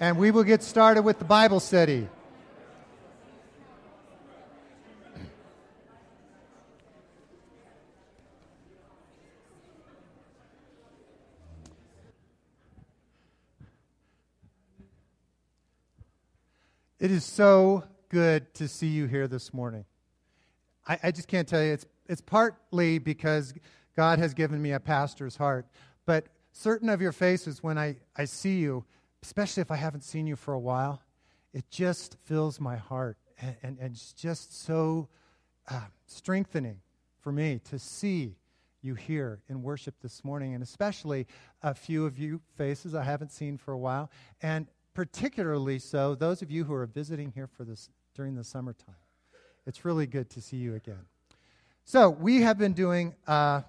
and we will get started with the Bible study. It is so good to see you here this morning. I, I, just can't tell you. It's, it's partly because God has given me a pastor's heart, but certain of your faces, when I, I see you, especially if I haven't seen you for a while, it just fills my heart. And, and, and it's just so uh, strengthening for me to see you here in worship this morning, and especially a few of you faces I haven't seen for a while, and particularly so those of you who are visiting here for this during the summertime. It's really good to see you again. So, we have been doing a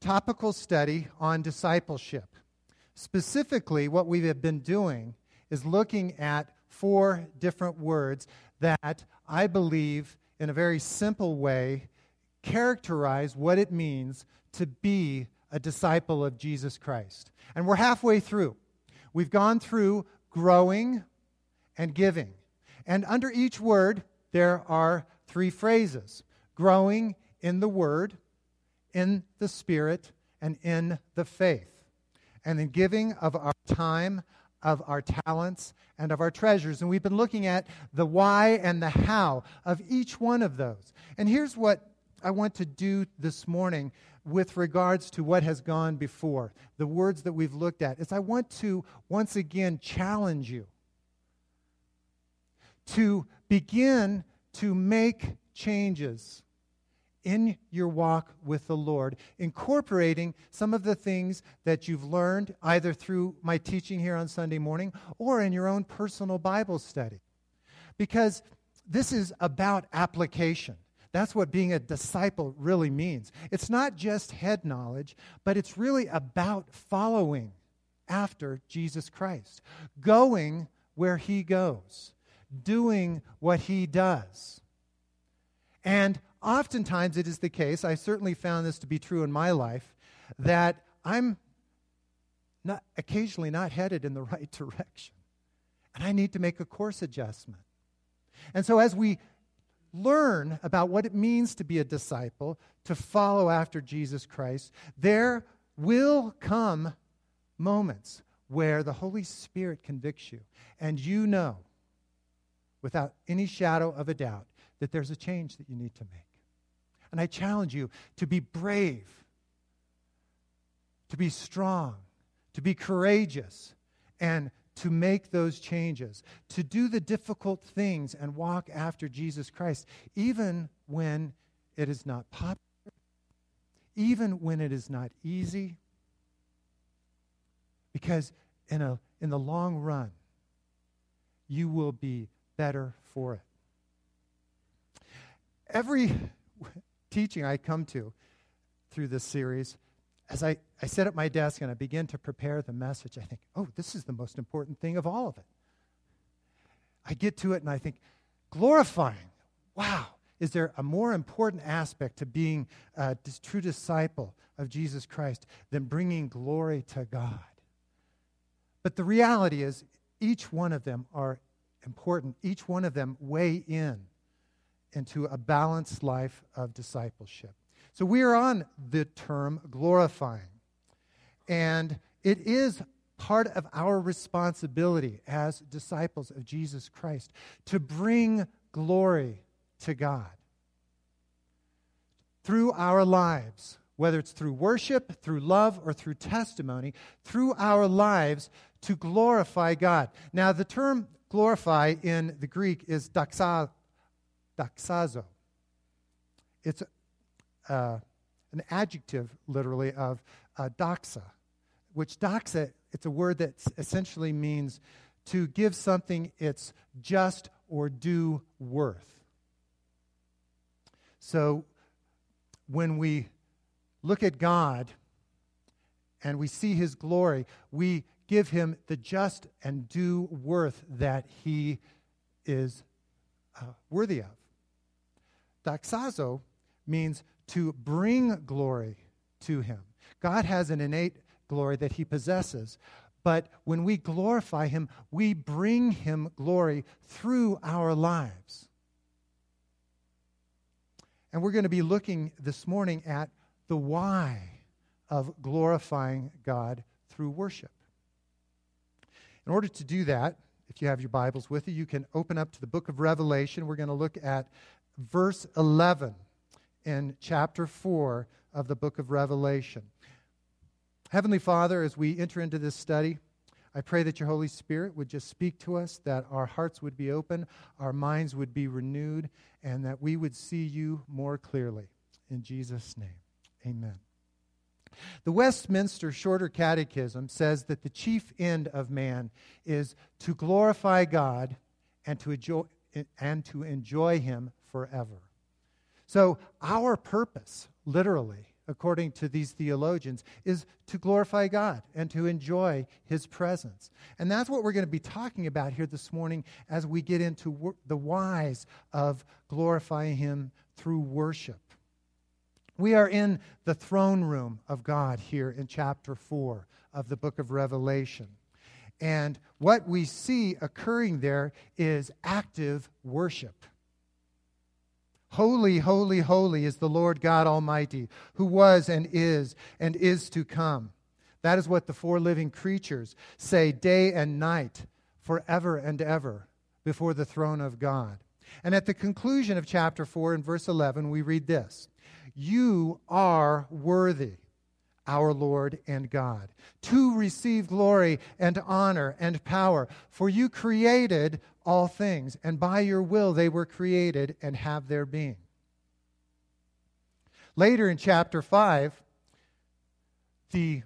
topical study on discipleship. Specifically, what we have been doing is looking at four different words that I believe, in a very simple way, characterize what it means to be a disciple of Jesus Christ. And we're halfway through. We've gone through growing and giving. And under each word, there are three phrases growing in the Word, in the Spirit, and in the faith and the giving of our time, of our talents, and of our treasures. And we've been looking at the why and the how of each one of those. And here's what I want to do this morning with regards to what has gone before, the words that we've looked at, is I want to once again challenge you to begin to make changes in your walk with the Lord, incorporating some of the things that you've learned either through my teaching here on Sunday morning or in your own personal Bible study. Because this is about application. That's what being a disciple really means. It's not just head knowledge, but it's really about following after Jesus Christ, going where he goes, doing what he does. And oftentimes it is the case, I certainly found this to be true in my life, that I'm not, occasionally not headed in the right direction. And I need to make a course adjustment. And so as we learn about what it means to be a disciple, to follow after Jesus Christ, there will come moments where the Holy Spirit convicts you and you know without any shadow of a doubt that there's a change that you need to make. And I challenge you to be brave, to be strong, to be courageous, and to make those changes, to do the difficult things and walk after Jesus Christ, even when it is not popular, even when it is not easy. Because in, a, in the long run, you will be better for it. Every teaching I come to through this series, as I, I sit at my desk and I begin to prepare the message, I think, oh, this is the most important thing of all of it. I get to it and I think, glorifying. Wow, is there a more important aspect to being a true disciple of Jesus Christ than bringing glory to God? But the reality is, each one of them are important. Each one of them weigh in into a balanced life of discipleship. So we are on the term glorifying. And it is part of our responsibility as disciples of Jesus Christ to bring glory to God through our lives, whether it's through worship, through love, or through testimony, through our lives to glorify God. Now, the term glorify in the Greek is doxa, doxazo. It's uh, an adjective, literally, of uh, doxa, which doxa, it's a word that essentially means to give something its just or due worth. So when we look at God and we see his glory, we give him the just and due worth that he is uh, worthy of. Doxazo means to bring glory to him. God has an innate glory that he possesses, but when we glorify Him, we bring Him glory through our lives. And we're going to be looking this morning at the why of glorifying God through worship. In order to do that, if you have your Bibles with you, you can open up to the book of Revelation. We're going to look at verse 11 in chapter 4 of the book of Revelation. Heavenly Father, as we enter into this study, I pray that your Holy Spirit would just speak to us, that our hearts would be open, our minds would be renewed, and that we would see you more clearly. In Jesus' name, amen. The Westminster Shorter Catechism says that the chief end of man is to glorify God and to enjoy, and to enjoy Him forever. So, our purpose, literally, according to these theologians, is to glorify God and to enjoy His presence. And that's what we're going to be talking about here this morning as we get into wor- the whys of glorifying Him through worship. We are in the throne room of God here in chapter 4 of the book of Revelation. And what we see occurring there is active worship. Holy, holy, holy is the Lord God Almighty, who was and is and is to come. That is what the four living creatures say day and night, forever and ever, before the throne of God. And at the conclusion of chapter 4, and verse 11, we read this You are worthy, our Lord and God, to receive glory and honor and power, for you created all things, and by your will they were created and have their being. Later in chapter 5, the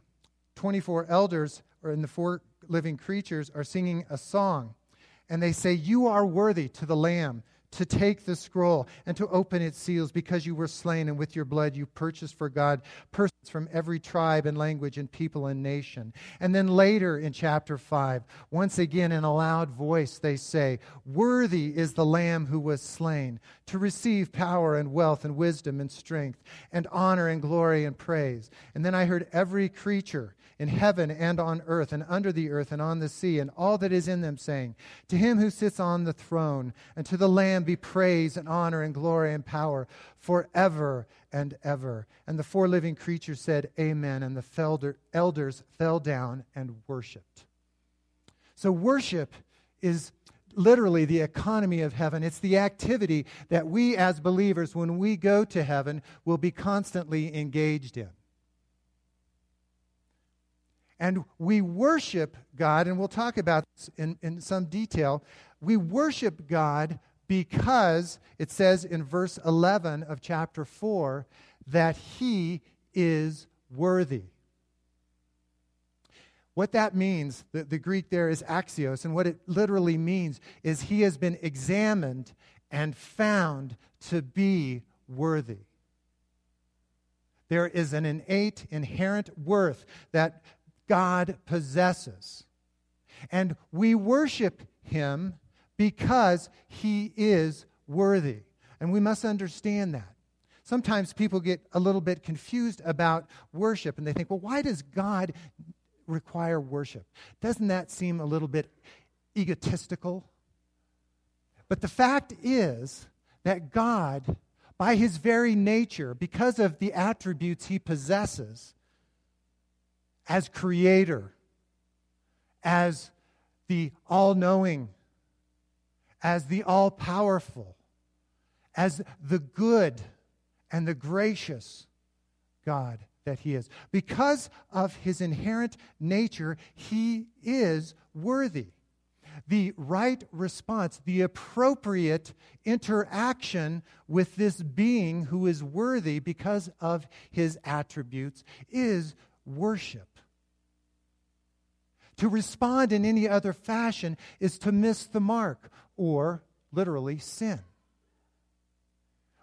24 elders, or in the four living creatures, are singing a song, and they say, You are worthy to the Lamb to take the scroll and to open its seals because you were slain and with your blood you purchased for God persons from every tribe and language and people and nation. And then later in chapter 5, once again in a loud voice, they say, Worthy is the Lamb who was slain to receive power and wealth and wisdom and strength and honor and glory and praise. And then I heard every creature in heaven and on earth and under the earth and on the sea and all that is in them, saying, To him who sits on the throne and to the Lamb be praise and honor and glory and power forever and ever. And the four living creatures said, Amen. And the elders fell down and worshiped. So, worship is literally the economy of heaven. It's the activity that we as believers, when we go to heaven, will be constantly engaged in. And we worship God, and we'll talk about this in, in some detail. We worship God because it says in verse 11 of chapter 4 that He is worthy. What that means, the, the Greek there is axios, and what it literally means is He has been examined and found to be worthy. There is an innate, inherent worth that God possesses. And we worship him because he is worthy. And we must understand that. Sometimes people get a little bit confused about worship and they think, well, why does God require worship? Doesn't that seem a little bit egotistical? But the fact is that God, by his very nature, because of the attributes he possesses, as creator, as the all knowing, as the all powerful, as the good and the gracious God that He is. Because of His inherent nature, He is worthy. The right response, the appropriate interaction with this being who is worthy because of His attributes is worship. To respond in any other fashion is to miss the mark, or literally sin.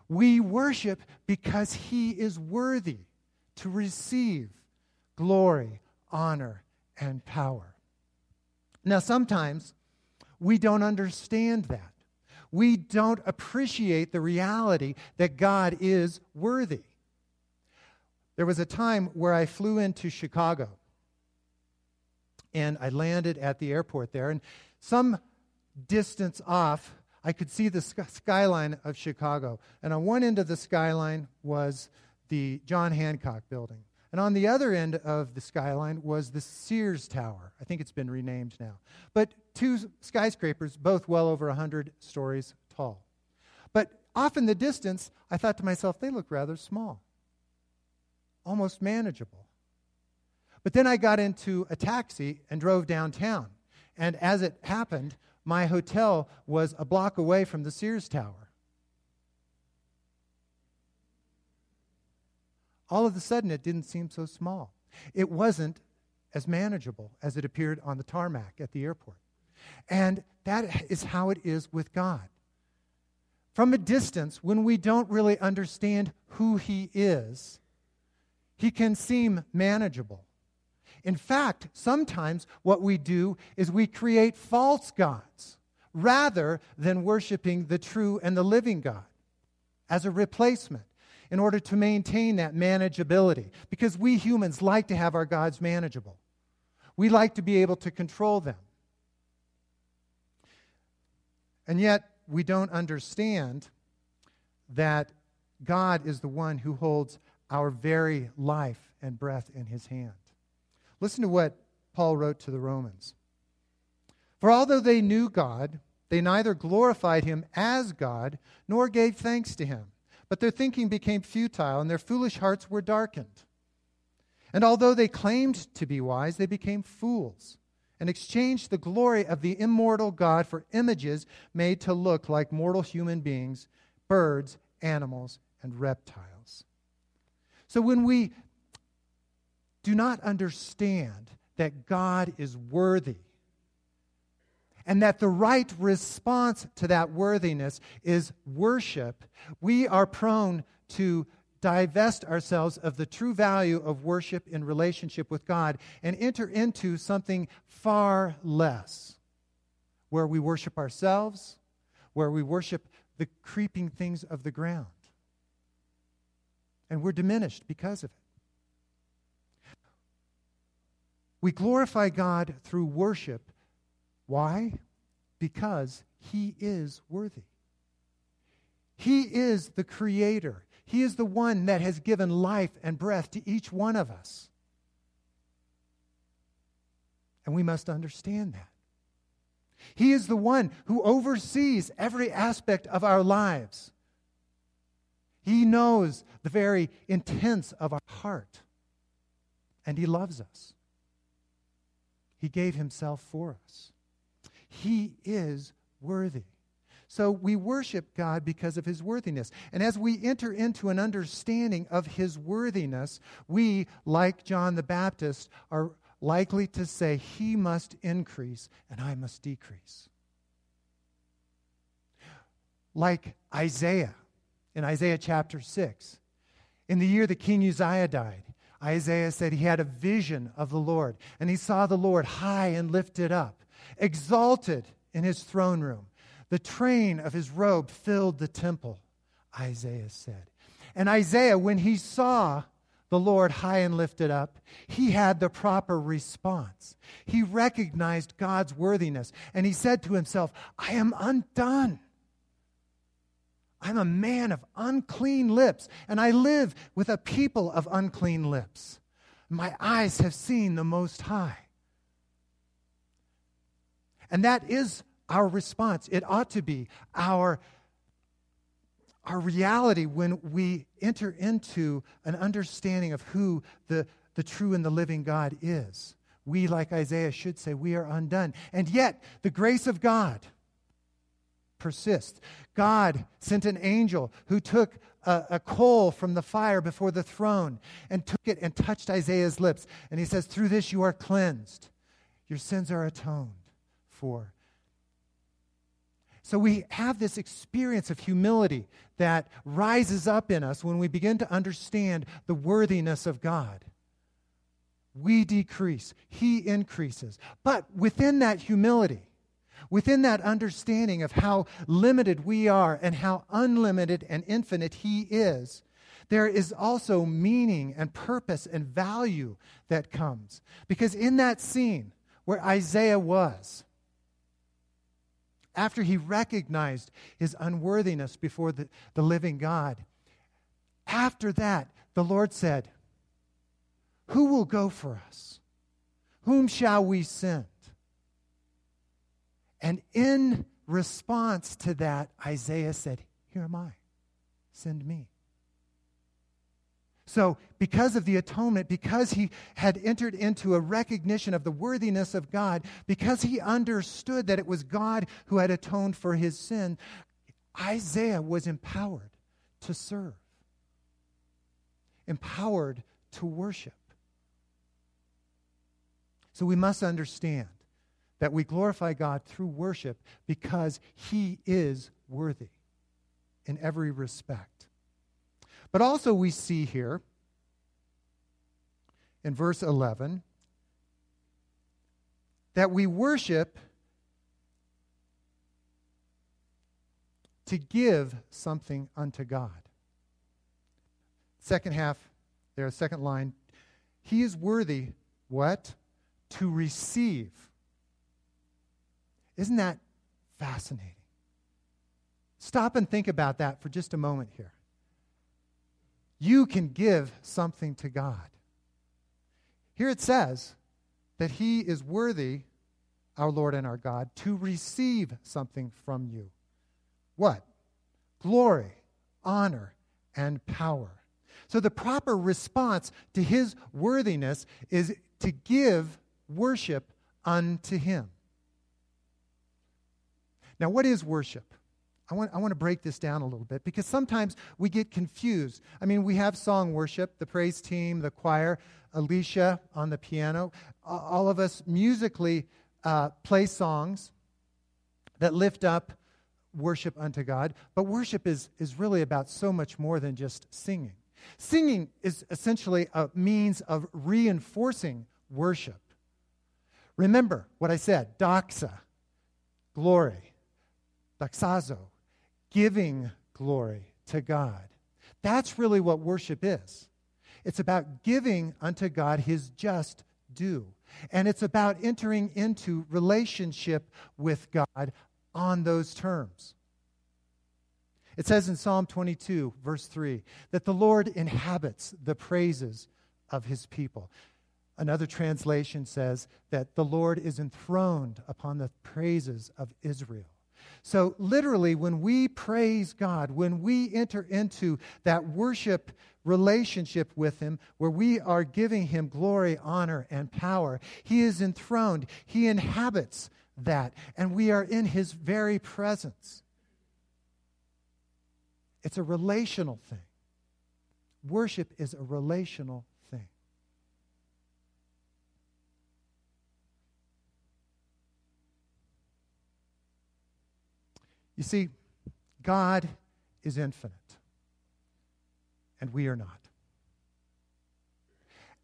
We worship because he is worthy to receive glory, honor, and power. Now, sometimes we don't understand that. We don't appreciate the reality that God is worthy. There was a time where I flew into Chicago And I landed at the airport there. And some distance off, I could see the skyline of Chicago. And on one end of the skyline was the John Hancock building. And on the other end of the skyline was the Sears Tower. I think it's been renamed now. But two skyscrapers, both well over 100 stories tall. But off in the distance, I thought to myself, they look rather small, almost manageable. But then I got into a taxi and drove downtown. And as it happened, my hotel was a block away from the Sears Tower. All of a sudden, it didn't seem so small. It wasn't as manageable as it appeared on the tarmac at the airport. And that is how it is with God. From a distance, when we don't really understand who He is, He can seem manageable. In fact, sometimes what we do is we create false gods rather than worshiping the true and the living God as a replacement in order to maintain that manageability. Because we humans like to have our gods manageable, we like to be able to control them. And yet, we don't understand that God is the one who holds our very life and breath in his hand. Listen to what Paul wrote to the Romans. For although they knew God, they neither glorified him as God nor gave thanks to him. But their thinking became futile, and their foolish hearts were darkened. And although they claimed to be wise, they became fools and exchanged the glory of the immortal God for images made to look like mortal human beings, birds, animals, and reptiles. So when we do not understand that God is worthy and that the right response to that worthiness is worship, we are prone to divest ourselves of the true value of worship in relationship with God and enter into something far less, where we worship ourselves, where we worship the creeping things of the ground. And we're diminished because of it. We glorify God through worship. Why? Because He is worthy. He is the Creator. He is the one that has given life and breath to each one of us. And we must understand that. He is the one who oversees every aspect of our lives. He knows the very intents of our heart, and He loves us. He gave himself for us. He is worthy. So we worship God because of his worthiness. And as we enter into an understanding of his worthiness, we, like John the Baptist, are likely to say, He must increase and I must decrease. Like Isaiah in Isaiah chapter 6. In the year that King Uzziah died, Isaiah said he had a vision of the Lord, and he saw the Lord high and lifted up, exalted in his throne room. The train of his robe filled the temple, Isaiah said. And Isaiah, when he saw the Lord high and lifted up, he had the proper response. He recognized God's worthiness, and he said to himself, I am undone. I'm a man of unclean lips, and I live with a people of unclean lips. My eyes have seen the Most High. And that is our response. It ought to be our, our reality when we enter into an understanding of who the, the true and the living God is. We, like Isaiah, should say, we are undone. And yet, the grace of God persists. God sent an angel who took a, a, coal from the fire before the throne and took it and touched Isaiah's lips. And he says, Through this you are cleansed, your sins are atoned for. So we have this experience of humility that rises up in us when we begin to understand the worthiness of God. We decrease, He increases. But within that humility, within that understanding of how limited we are and how unlimited and infinite He is, there is also meaning and purpose and value that comes. Because in that scene, where Isaiah was. After he recognized his unworthiness before the, the living God, after that, the Lord said, Who will go for us? Whom shall we send? And in response to that, Isaiah said, Here am I, send me. So, because of the atonement, because he had entered into a recognition of the worthiness of God, because he understood that it was God who had atoned for his sin, Isaiah was empowered to serve, empowered to worship. So, we must understand that we glorify God through worship because he is worthy in every respect. But also, we see here in verse 11 that we worship to give something unto God. Second half, there, second line. He is worthy, what? To receive. Isn't that fascinating? Stop and think about that for just a moment here you can give something to God. Here it says that He is worthy, our Lord and our God, to receive something from you. What? Glory, honor, and power. So the proper response to His worthiness is to give worship unto Him. Now, what is worship? I want, I want to break this down a little bit because sometimes we get confused. I mean, we have song worship, the praise team, the choir, Alicia on the piano. All of us musically uh, play songs that lift up worship unto God. But worship is, is really about so much more than just singing. Singing is essentially a means of reinforcing worship. Remember what I said doxa, glory, doxazo, giving glory to God. That's really what worship is. It's about giving unto God his just due. And it's about entering into relationship with God on those terms. It says in Psalm 22, verse 3, that the Lord inhabits the praises of his people. Another translation says that the Lord is enthroned upon the praises of Israel. So, literally, when we praise God, when we enter into that worship relationship with Him, where we are giving Him glory, honor, and power, He is enthroned. He inhabits that, and we are in His very presence. It's a relational thing. Worship is a relational You see, God is infinite, and we are not.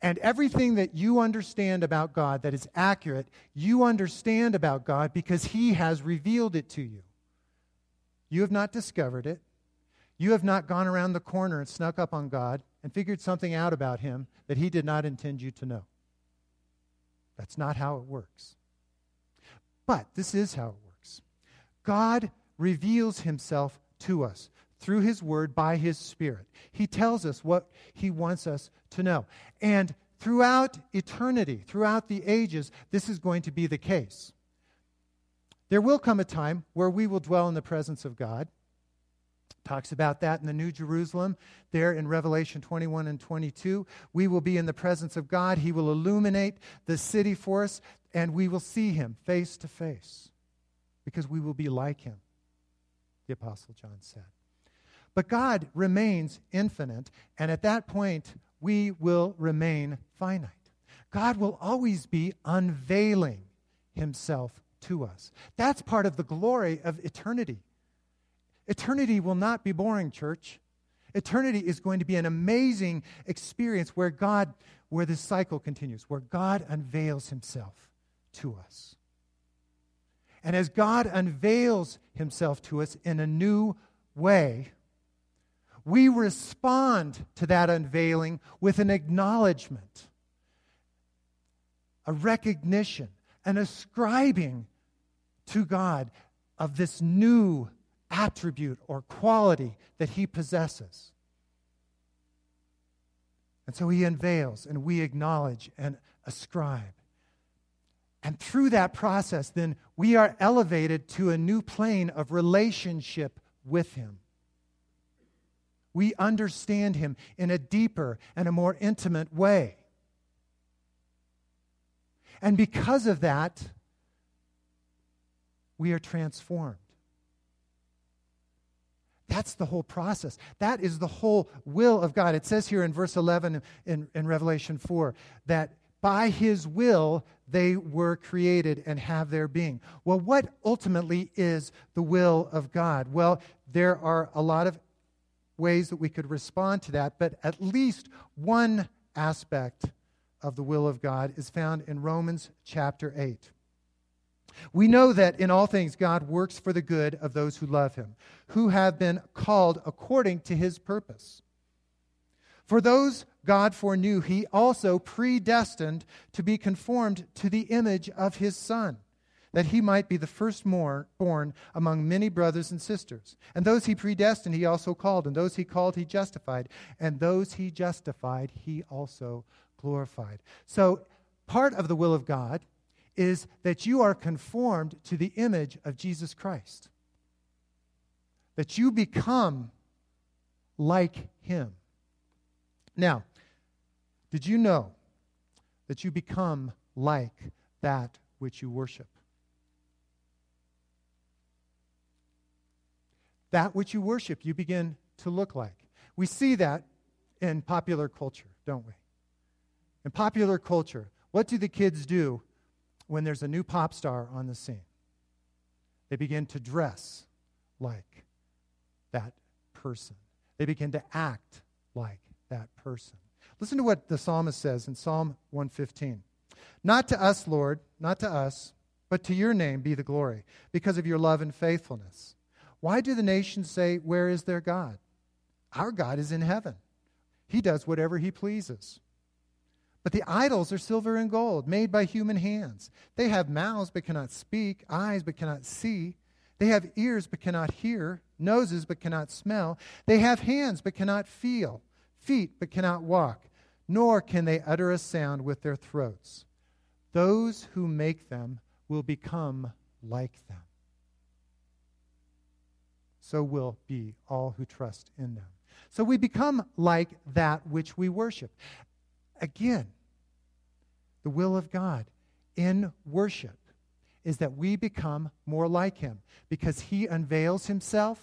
And everything that you understand about God that is accurate, you understand about God because He has revealed it to you. You have not discovered it. You have not gone around the corner and snuck up on God and figured something out about Him that He did not intend you to know. That's not how it works. But this is how it works God reveals himself to us through his word by his spirit. He tells us what he wants us to know. And throughout eternity, throughout the ages, this is going to be the case. There will come a time where we will dwell in the presence of God. Talks about that in the New Jerusalem, there in Revelation 21 and 22. We will be in the presence of God. He will illuminate the city for us, and we will see him face to face because we will be like him the Apostle John said. But God remains infinite, and at that point, we will remain finite. God will always be unveiling himself to us. That's part of the glory of eternity. Eternity will not be boring, church. Eternity is going to be an amazing experience where God, where this cycle continues, where God unveils himself to us. And as God unveils himself to us in a new way, we respond to that unveiling with an acknowledgement, a recognition, an ascribing to God of this new attribute or quality that he possesses. And so he unveils, and we acknowledge and ascribe. And through that process, then we are elevated to a new plane of relationship with him. We understand him in a deeper and a more intimate way. And because of that, we are transformed. That's the whole process. That is the whole will of God. It says here in verse 11 in, in Revelation 4 that by his will they were created and have their being. Well, what ultimately is the will of God? Well, there are a lot of ways that we could respond to that, but at least one aspect of the will of God is found in Romans chapter 8. We know that in all things God works for the good of those who love him, who have been called according to his purpose. For those God foreknew, he also predestined to be conformed to the image of his Son, that he might be the firstborn among many brothers and sisters. And those he predestined, he also called. And those he called, he justified. And those he justified, he also glorified. So, part of the will of God is that you are conformed to the image of Jesus Christ, that you become like him. Now, did you know that you become like that which you worship? That which you worship, you begin to look like. We see that in popular culture, don't we? In popular culture, what do the kids do when there's a new pop star on the scene? They begin to dress like that person, they begin to act like that person. Listen to what the psalmist says in Psalm 115. Not to us, Lord, not to us, but to your name be the glory, because of your love and faithfulness. Why do the nations say, Where is their God? Our God is in heaven. He does whatever he pleases. But the idols are silver and gold, made by human hands. They have mouths but cannot speak, eyes but cannot see. They have ears but cannot hear, noses but cannot smell. They have hands but cannot feel, feet but cannot walk, nor can they utter a sound with their throats. Those who make them will become like them. So will be all who trust in them. So we become like that which we worship. Again, the will of God in worship is that we become more like Him because He unveils Himself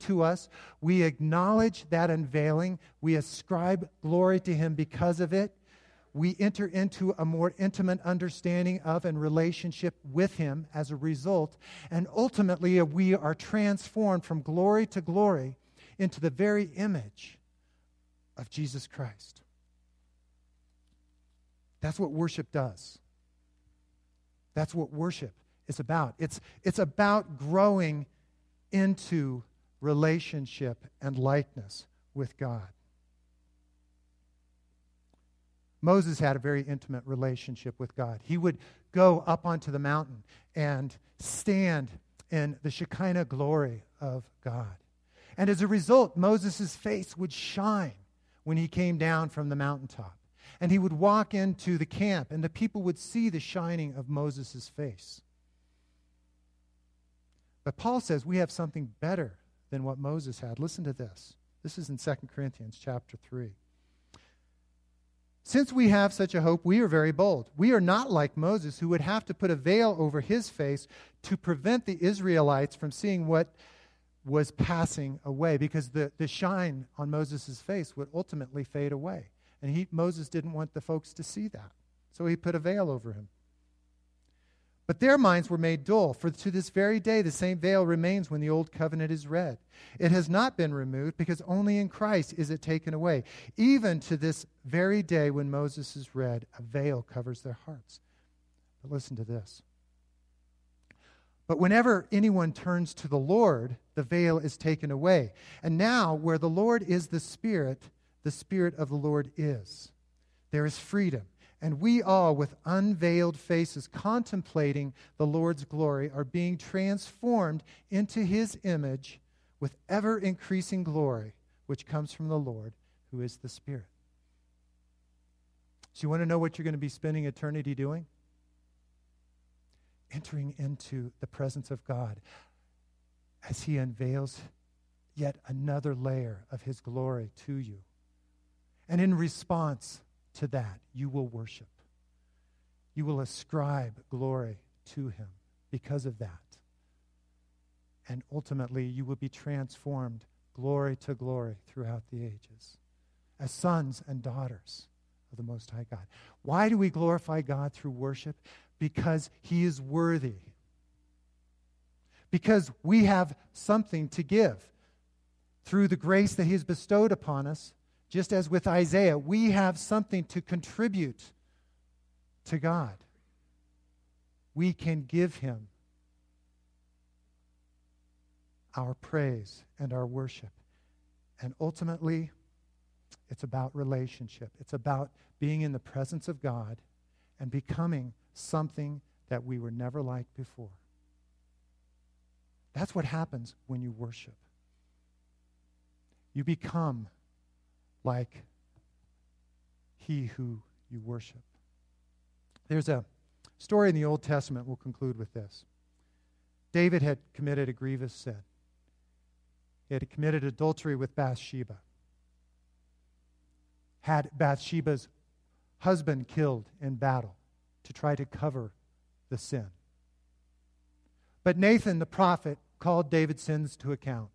to us. We acknowledge that unveiling. We ascribe glory to Him because of it. We enter into a more intimate understanding of and relationship with Him as a result. And ultimately, we are transformed from glory to glory into the very image of Jesus Christ. That's what worship does. That's what worship is about. It's, it's about growing into relationship and likeness with God. Moses had a very intimate relationship with God. He would go up onto the mountain and stand in the Shekinah glory of God. And as a result, Moses' face would shine when he came down from the mountaintop. And he would walk into the camp, and the people would see the shining of Moses' face. But Paul says we have something better than what Moses had. Listen to this. This is in 2 Corinthians chapter 3. Since we have such a hope, we are very bold. We are not like Moses, who would have to put a veil over his face to prevent the Israelites from seeing what was passing away, because the, the shine on Moses' face would ultimately fade away. And he, Moses didn't want the folks to see that. So he put a veil over him. But their minds were made dull, for to this very day the same veil remains when the old covenant is read. It has not been removed, because only in Christ is it taken away. Even to this very day when Moses is read, a veil covers their hearts. But listen to this. But whenever anyone turns to the Lord, the veil is taken away. And now, where the Lord is the Spirit, the Spirit of the Lord is. There is freedom. And we all, with unveiled faces, contemplating the Lord's glory, are being transformed into his image with ever increasing glory, which comes from the Lord, who is the Spirit. So, you want to know what you're going to be spending eternity doing? Entering into the presence of God as he unveils yet another layer of his glory to you. And in response to that, you will worship. You will ascribe glory to him because of that. And ultimately, you will be transformed glory to glory throughout the ages as sons and daughters of the Most High God. Why do we glorify God through worship? Because he is worthy. Because we have something to give through the grace that he has bestowed upon us just as with Isaiah, we have something to contribute to God. We can give him our praise and our worship. And ultimately, it's about relationship. It's about being in the presence of God and becoming something that we were never like before. That's what happens when you worship. You become like he who you worship. There's a story in the Old Testament, we'll conclude with this. David had committed a grievous sin. He had committed adultery with Bathsheba, had Bathsheba's husband killed in battle to try to cover the sin. But Nathan the prophet called David's sins to account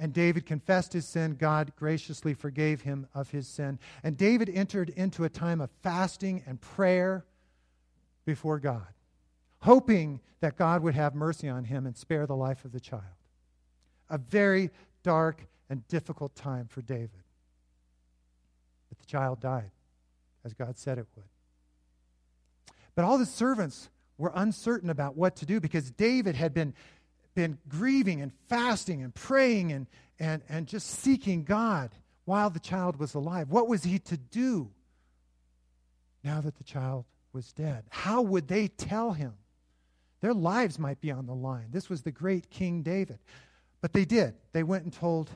and David confessed his sin. God graciously forgave him of his sin. And David entered into a time of fasting and prayer before God, hoping that God would have mercy on him and spare the life of the child. A very dark and difficult time for David. But the child died, as God said it would. But all the servants were uncertain about what to do because David had been been grieving and fasting and praying and, and, and just seeking God while the child was alive. What was he to do now that the child was dead? How would they tell him? Their lives might be on the line. This was the great King David. But they did. They went and told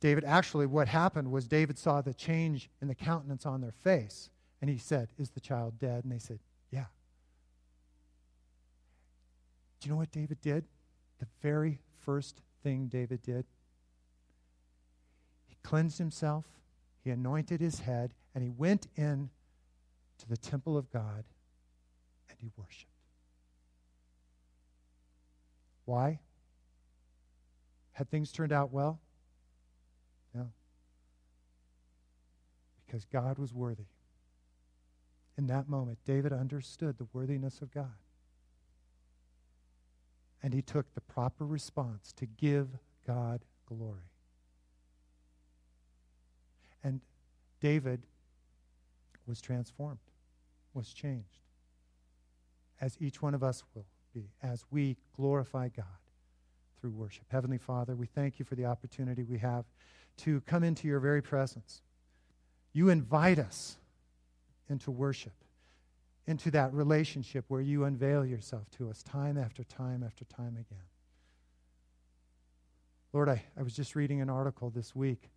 David. Actually, what happened was David saw the change in the countenance on their face. And he said, Is the child dead? And they said, Yeah. Do you know what David did? The very first thing David did? He cleansed himself, he anointed his head, and he went in to the temple of God and he worshiped. Why? Had things turned out well? No. Because God was worthy. In that moment, David understood the worthiness of God and he took the proper response to give God glory. And David was transformed, was changed, as each one of us will be, as we glorify God through worship. Heavenly Father, we thank you for the opportunity we have to come into your very presence. You invite us into worship into that relationship where you unveil yourself to us time after time after time again. Lord, I, I was just reading an article this week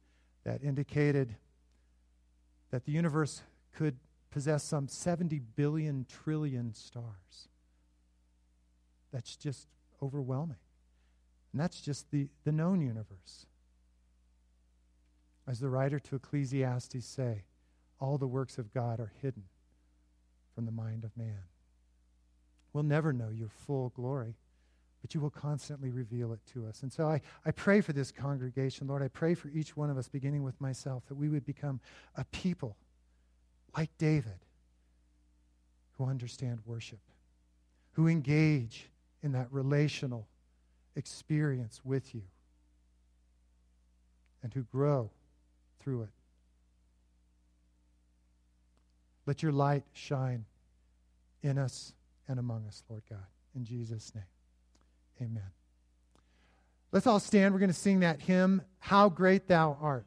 that indicated that the universe could possess some 70 billion trillion stars. That's just overwhelming. And that's just the, the known universe. As the writer to Ecclesiastes say, all the works of God are hidden from the mind of man. We'll never know your full glory, but you will constantly reveal it to us. And so I, I pray for this congregation, Lord. I pray for each one of us, beginning with myself, that we would become a people like David who understand worship, who engage in that relational experience with you, and who grow through it. Let your light shine in us and among us, Lord God. In Jesus' name, amen. Let's all stand. We're going to sing that hymn, How Great Thou Art.